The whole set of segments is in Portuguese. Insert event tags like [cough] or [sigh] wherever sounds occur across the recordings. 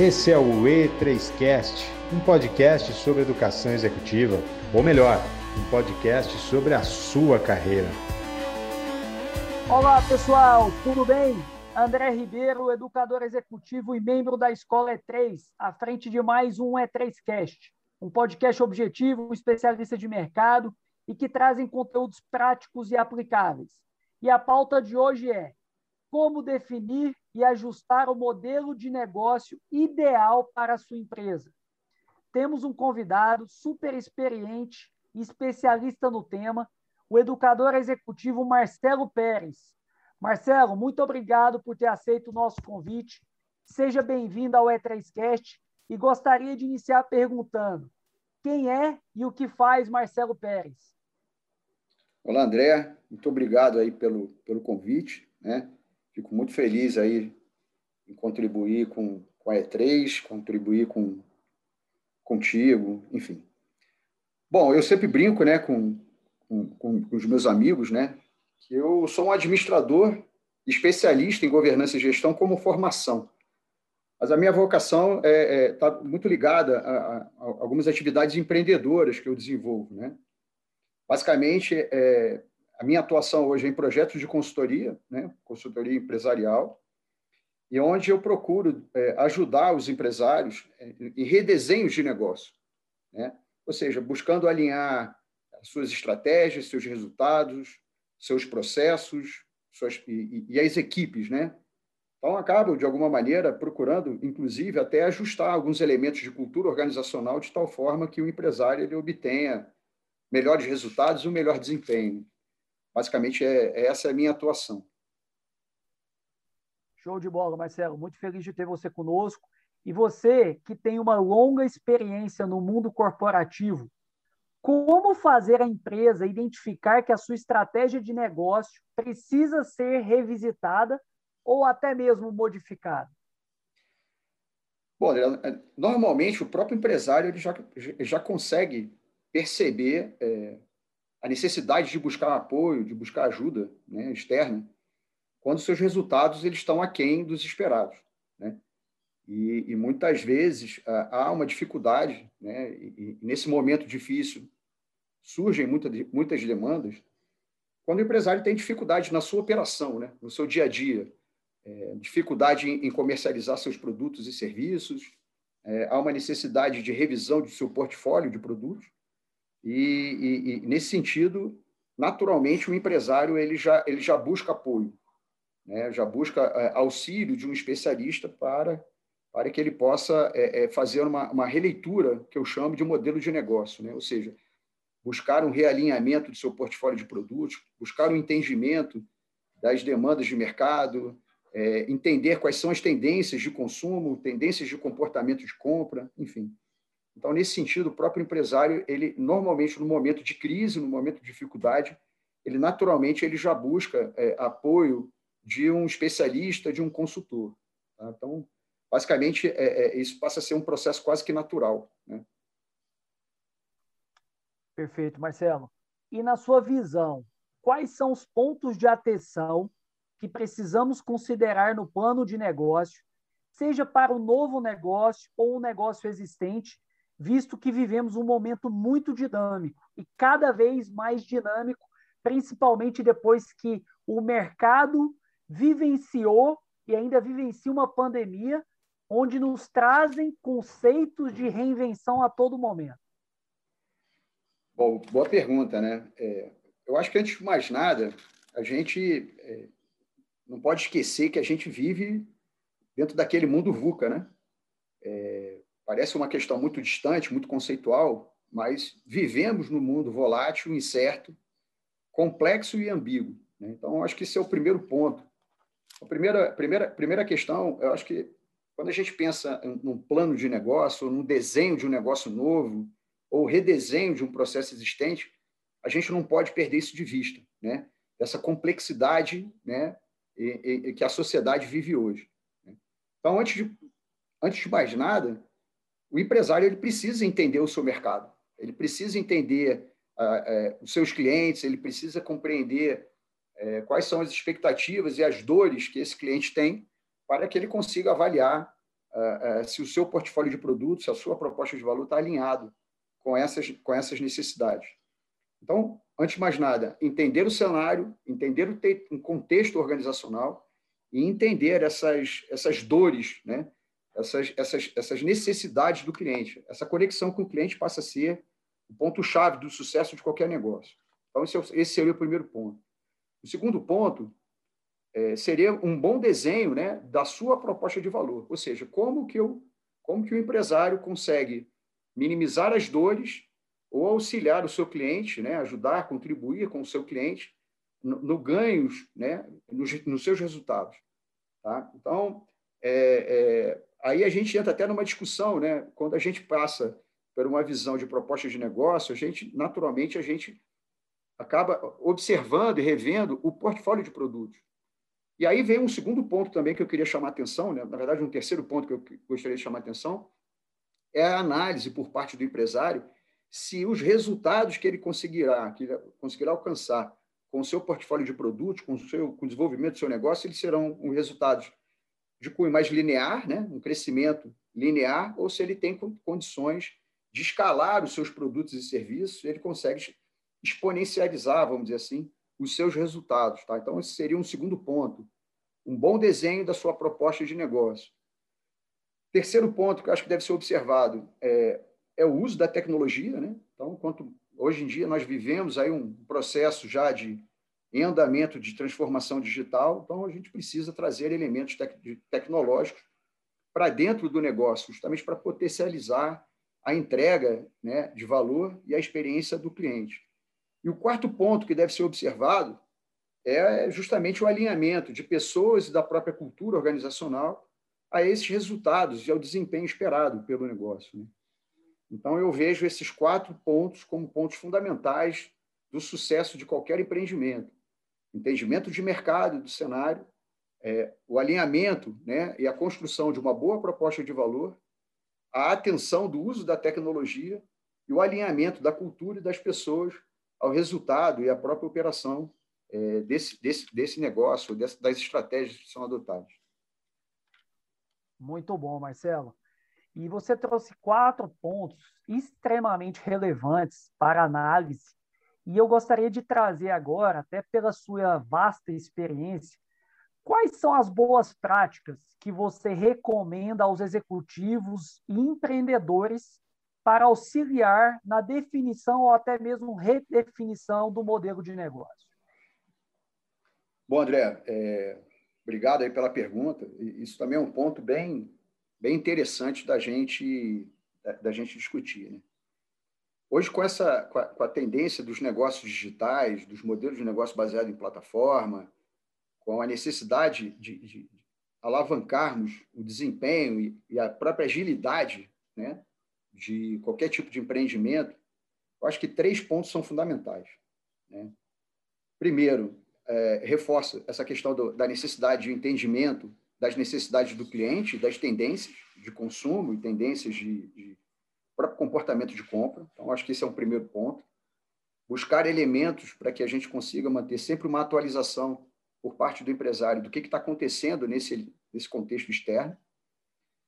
Esse é o E3Cast, um podcast sobre educação executiva, ou melhor, um podcast sobre a sua carreira. Olá, pessoal, tudo bem? André Ribeiro, educador executivo e membro da Escola E3, à frente de mais um E3Cast, um podcast objetivo, especialista de mercado e que trazem conteúdos práticos e aplicáveis. E a pauta de hoje é como definir e ajustar o modelo de negócio ideal para a sua empresa. Temos um convidado super experiente e especialista no tema, o educador executivo Marcelo Pérez. Marcelo, muito obrigado por ter aceito o nosso convite. Seja bem-vindo ao E3Cast e gostaria de iniciar perguntando: quem é e o que faz Marcelo Pérez? Olá, André. Muito obrigado aí pelo, pelo convite. Né? Fico muito feliz aí em contribuir com, com a E3, contribuir com contigo, enfim. Bom, eu sempre brinco, né, com, com, com os meus amigos, né, que eu sou um administrador especialista em governança e gestão como formação. Mas a minha vocação está é, é, tá muito ligada a, a, algumas atividades empreendedoras que eu desenvolvo. Né? Basicamente, é, a minha atuação hoje é em projetos de consultoria, né, consultoria empresarial, e onde eu procuro é, ajudar os empresários é, em redesenhos de negócio, né? ou seja, buscando alinhar suas estratégias, seus resultados, seus processos suas, e, e, as equipes, né? Então, acabo, de alguma maneira, procurando, inclusive, até ajustar alguns elementos de cultura organizacional de tal forma que o empresário ele obtenha melhores resultados e um melhor desempenho. Basicamente, é, é, essa é a minha atuação. Show de bola, Marcelo. Muito feliz de ter você conosco. E você que tem uma longa experiência no mundo corporativo, como fazer a empresa identificar que a sua estratégia de negócio precisa ser revisitada ou até mesmo modificada? Bom, normalmente o próprio empresário ele já, já consegue perceber é, a necessidade de buscar apoio, de buscar ajuda né, externa, quando seus resultados eles estão aquém dos esperados. Né? E, e muitas vezes há uma dificuldade, né? e, e nesse momento difícil surgem muita, muitas demandas, quando o empresário tem dificuldade na sua operação, né? no seu dia a dia, é, dificuldade em, em, comercializar seus produtos e serviços, é, há uma necessidade de revisão do seu portfólio de produtos, e, e, e, nesse sentido, naturalmente, o empresário ele já, ele já busca apoio, né? já busca é, auxílio de um especialista para, para que ele possa é, é, fazer uma, uma releitura, que eu chamo de modelo de negócio, né? ou seja, buscar um realinhamento do seu portfólio de produtos, buscar um entendimento das demandas de mercado, é, entender quais são as tendências de consumo, tendências de comportamento de compra, enfim. Então, nesse sentido, o próprio empresário, ele normalmente no momento de crise, no momento de dificuldade, ele naturalmente ele já busca é, apoio de um especialista, de um consultor. Tá? Então, basicamente, é, é, isso passa a ser um processo quase que natural. Né? Perfeito, Marcelo. E na sua visão, quais são os pontos de atenção que precisamos considerar no plano de negócio, seja para o novo negócio ou um negócio existente, visto que vivemos um momento muito dinâmico e cada vez mais dinâmico, principalmente depois que o mercado vivenciou e ainda vivencia uma pandemia, onde nos trazem conceitos de reinvenção a todo momento. Bom, boa pergunta, né? É, eu acho que antes de mais nada, a gente é, não pode esquecer que a gente vive dentro daquele mundo VUCA, né? É, Parece uma questão muito distante, muito conceitual, mas vivemos num mundo volátil, incerto, complexo e ambíguo. Né? Então, acho que esse é o primeiro ponto. A primeira, primeira, primeira questão, eu acho que quando a gente pensa num plano de negócio, num desenho de um negócio novo, ou redesenho de um processo existente, a gente não pode perder isso de vista, né? Essa complexidade, né? E, e, que a sociedade vive hoje. Né? Então, antes de, antes de mais nada, o empresário ele precisa entender o seu mercado, ele precisa entender uh, uh, os seus clientes, ele precisa compreender uh, quais são as expectativas e as dores que esse cliente tem para que ele consiga avaliar uh, uh, se o seu portfólio de produtos, se a sua proposta de valor está alinhado com essas, com essas necessidades. Então, antes de mais nada, entender o cenário, entender o, te, o contexto organizacional e entender essas, essas dores, né? Essas, essas, essas necessidades do cliente. Essa conexão com o cliente passa a ser o ponto-chave do sucesso de qualquer negócio. Então, esse, é, esse seria o primeiro ponto. O segundo ponto é, seria um bom desenho né, da sua proposta de valor, ou seja, como que, eu, como que o empresário consegue minimizar as dores ou auxiliar o seu cliente, né, ajudar, contribuir com o seu cliente no, no ganhos, né, nos, nos seus resultados. Tá? Então, é, é, aí a gente entra até numa discussão, né, quando a gente passa por uma visão de proposta de negócio, a gente, naturalmente, a gente acaba observando e revendo o portfólio de produtos. E aí vem um segundo ponto também que eu queria chamar a atenção, né? na verdade, um terceiro ponto que eu gostaria de chamar a atenção, é a análise por parte do empresário se os resultados que ele conseguirá, que ele conseguirá alcançar com o seu portfólio de produtos, com o, seu, com o desenvolvimento do seu negócio, eles serão resultados de cunho mais linear, né? um crescimento linear, ou se ele tem condições de escalar os seus produtos e serviços, ele consegue exponencializar, vamos dizer assim, os seus resultados. Tá? Então, esse seria um segundo ponto. Um bom desenho da sua proposta de negócio. Terceiro ponto que eu acho que deve ser observado é, é o uso da tecnologia. Né? Então, quanto hoje em dia nós vivemos aí um processo já de em andamento de transformação digital, então a gente precisa trazer elementos tec tecnológicos para dentro do negócio, justamente para potencializar a entrega né, de valor e a experiência do cliente. E o quarto ponto que deve ser observado é justamente o alinhamento de pessoas e da própria cultura organizacional a esses resultados e ao desempenho esperado pelo negócio. Né? Então, eu vejo esses quatro pontos como pontos fundamentais do sucesso de qualquer empreendimento: entendimento de mercado, do cenário, é, o alinhamento né, e a construção de uma boa proposta de valor, a atenção do uso da tecnologia e o alinhamento da cultura e das pessoas ao resultado e à própria operação é, desse, desse, desse negócio, desse, das estratégias que são adotadas. Muito bom, Marcelo. E você trouxe quatro pontos extremamente relevantes para análise, e eu gostaria de trazer agora, até pela sua vasta experiência, quais são as boas práticas que você recomenda aos executivos e empreendedores para auxiliar na definição ou até mesmo redefinição do modelo de negócio? Bom, André, é, obrigado aí pela pergunta. Isso também é um ponto bem, bem interessante da gente, da, da gente discutir. Né? Hoje, com, essa, com a, com, a, tendência dos negócios digitais, dos modelos de negócio baseado em plataforma, com a necessidade de, de alavancarmos o desempenho e, e a própria agilidade né, de qualquer tipo de empreendimento, eu acho que três pontos são fundamentais. Né? Primeiro, é, reforça essa questão do, da necessidade de entendimento das necessidades do cliente, das tendências de consumo e tendências de, de próprio comportamento de compra. Então, acho que esse é um primeiro ponto. Buscar elementos para que a gente consiga manter sempre uma atualização por parte do empresário do que está acontecendo nesse, nesse contexto externo.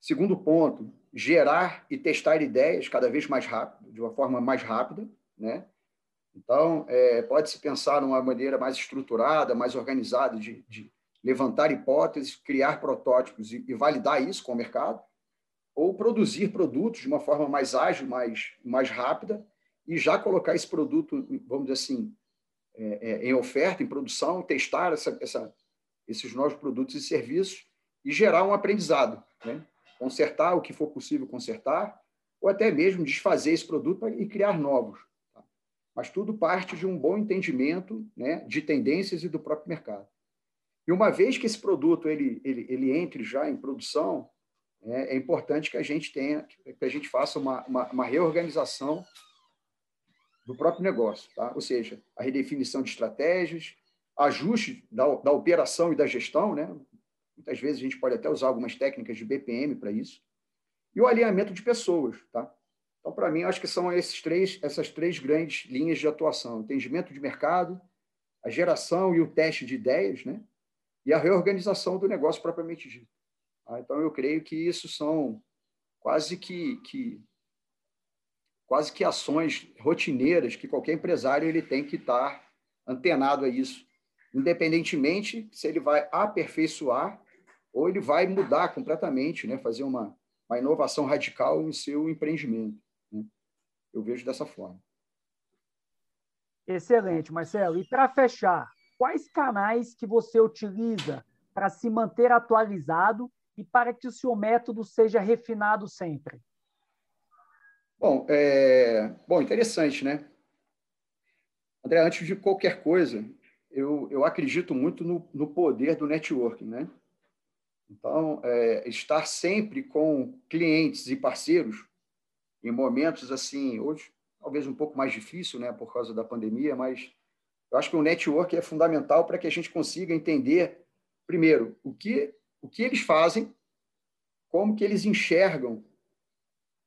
Segundo ponto, gerar e testar ideias cada vez mais rápido, de uma forma mais rápida, né? Então, é, pode-se pensar numa maneira mais estruturada, mais organizada de, de levantar hipóteses, criar protótipos e, e, validar isso com o mercado, ou produzir produtos de uma forma mais ágil, mais, mais rápida, e já colocar esse produto, vamos dizer assim, é, é, em oferta, em produção, testar essa, essa, esses novos produtos e serviços e gerar um aprendizado. Né? consertar o que for possível consertar, ou até mesmo desfazer esse produto e criar novos. Tá? Mas tudo parte de um bom entendimento né, de tendências e do próprio mercado. E uma vez que esse produto ele, ele, ele entre já em produção, é, é importante que a gente tenha, que a gente faça uma, uma, uma reorganização do próprio negócio, tá? ou seja, a redefinição de estratégias, ajuste da, da operação e da gestão, né? Muitas vezes a gente pode até usar algumas técnicas de BPM para isso. E o alinhamento de pessoas, tá? Então, para mim, acho que são esses três, essas três grandes linhas de atuação: entendimento de mercado, a geração e o teste de ideias, né? E a reorganização do negócio propriamente dito. Tá? Então, eu creio que isso são quase que, que quase que ações rotineiras que qualquer empresário ele tem que estar antenado a isso, independentemente se ele vai aperfeiçoar ou ele vai mudar completamente, né? fazer uma, uma inovação radical em seu empreendimento. Né? Eu vejo dessa forma. Excelente, Marcelo. E para fechar, quais canais que você utiliza para se manter atualizado e para que o seu método seja refinado sempre? Bom, é... Bom interessante, né? André, antes de qualquer coisa, eu, eu acredito muito no, no poder do networking, né? Então, é, estar sempre com clientes e parceiros em momentos assim, hoje talvez um pouco mais difícil, né, por causa da pandemia, mas eu acho que o network é fundamental para que a gente consiga entender, primeiro, o que, o que eles fazem, como que eles enxergam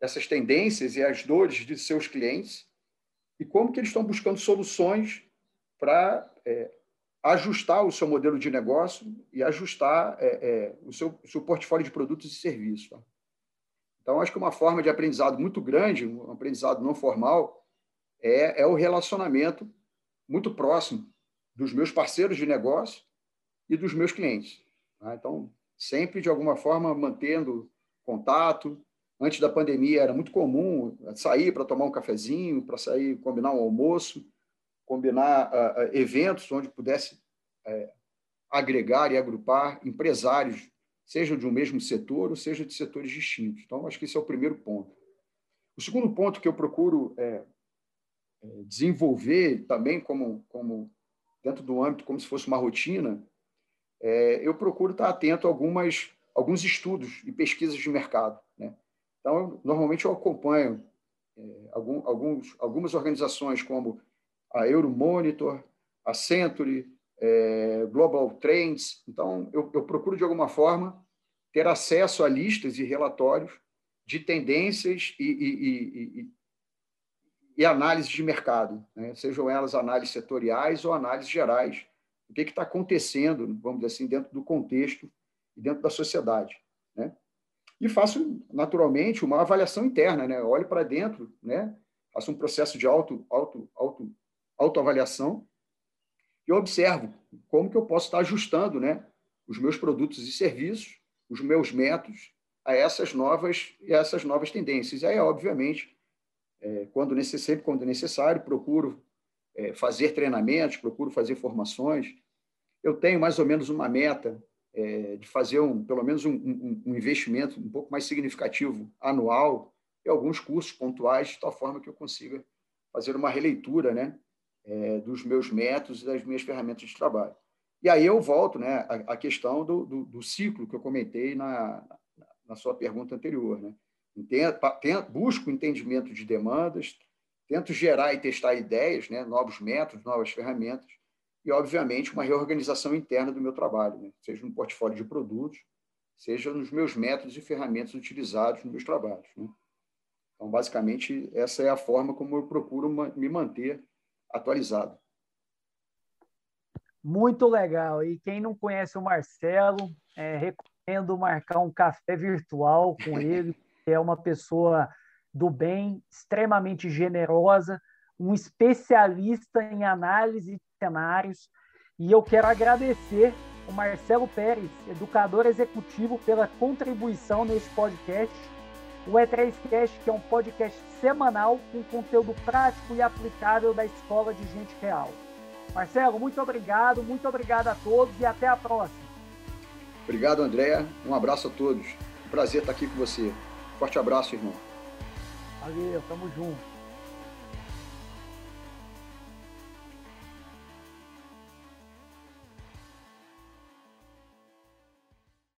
essas tendências e as dores de seus clientes e como que eles estão buscando soluções para é, ajustar o seu modelo de negócio e ajustar é, é, o, seu, seu, portfólio de produtos e serviços. Tá? Então, acho que uma forma de aprendizado muito grande, um aprendizado não formal, é, é o relacionamento muito próximo dos meus parceiros de negócio e dos meus clientes. Tá? Então, sempre, de alguma forma, mantendo contato, Antes da pandemia era muito comum sair para tomar um cafezinho, para sair combinar um almoço, combinar uh, eventos onde pudesse uh, agregar e agrupar empresários, seja de um mesmo setor ou seja de setores distintos. Então, acho que esse é o primeiro ponto. O segundo ponto que eu procuro é, desenvolver também como, como dentro do âmbito como se fosse uma rotina, é, eu procuro estar atento a algumas, alguns estudos e pesquisas de mercado. Né? Então, normalmente eu acompanho é, algum, alguns, algumas organizações como a Euromonitor, a Century, é, Global Trends. Então, eu, eu, procuro, de alguma forma, ter acesso a listas e relatórios de tendências e, e, e, e análises de mercado, né? sejam elas análises setoriais ou análises gerais, o que está acontecendo, vamos dizer assim, dentro do contexto e dentro da sociedade. Né? e faço naturalmente uma avaliação interna, né? Olho para dentro, né? Faço um processo de auto, auto, auto, autoavaliação e observo como que eu posso estar ajustando, né? Os meus produtos e serviços, os meus métodos a essas novas essas novas tendências. E aí, obviamente, é, quando necessário, quando necessário, procuro é, fazer treinamentos, procuro fazer formações. Eu tenho mais ou menos uma meta é, de fazer um, pelo menos um, um, um, investimento um pouco mais significativo anual e alguns cursos pontuais, de tal forma que eu consiga fazer uma releitura né, é, dos meus métodos e das minhas ferramentas de trabalho. E aí eu volto né, à, à questão do, do, do, ciclo que eu comentei na, na sua pergunta anterior. Né? Entendo, busco entendimento de demandas, tento gerar e testar ideias, né, novos métodos, novas ferramentas, e, obviamente, uma reorganização interna do meu trabalho, né? seja no portfólio de produtos, seja nos meus métodos e ferramentas utilizados nos meus trabalhos. Né? Então, basicamente, essa é a forma como eu procuro me manter atualizado. Muito legal. E quem não conhece o Marcelo, é, recomendo marcar um café virtual com ele. [laughs] é uma pessoa do bem, extremamente generosa, um especialista em análise cenários. E eu quero agradecer o Marcelo Pérez, educador executivo, pela contribuição neste podcast. O E3Cast, que é um podcast semanal com conteúdo prático e aplicável da Escola de Gente Real. Marcelo, muito obrigado, muito obrigado a todos e até a próxima. Obrigado, Andréa. Um abraço a todos. Prazer estar aqui com você. Forte abraço, irmão. Valeu, tamo junto.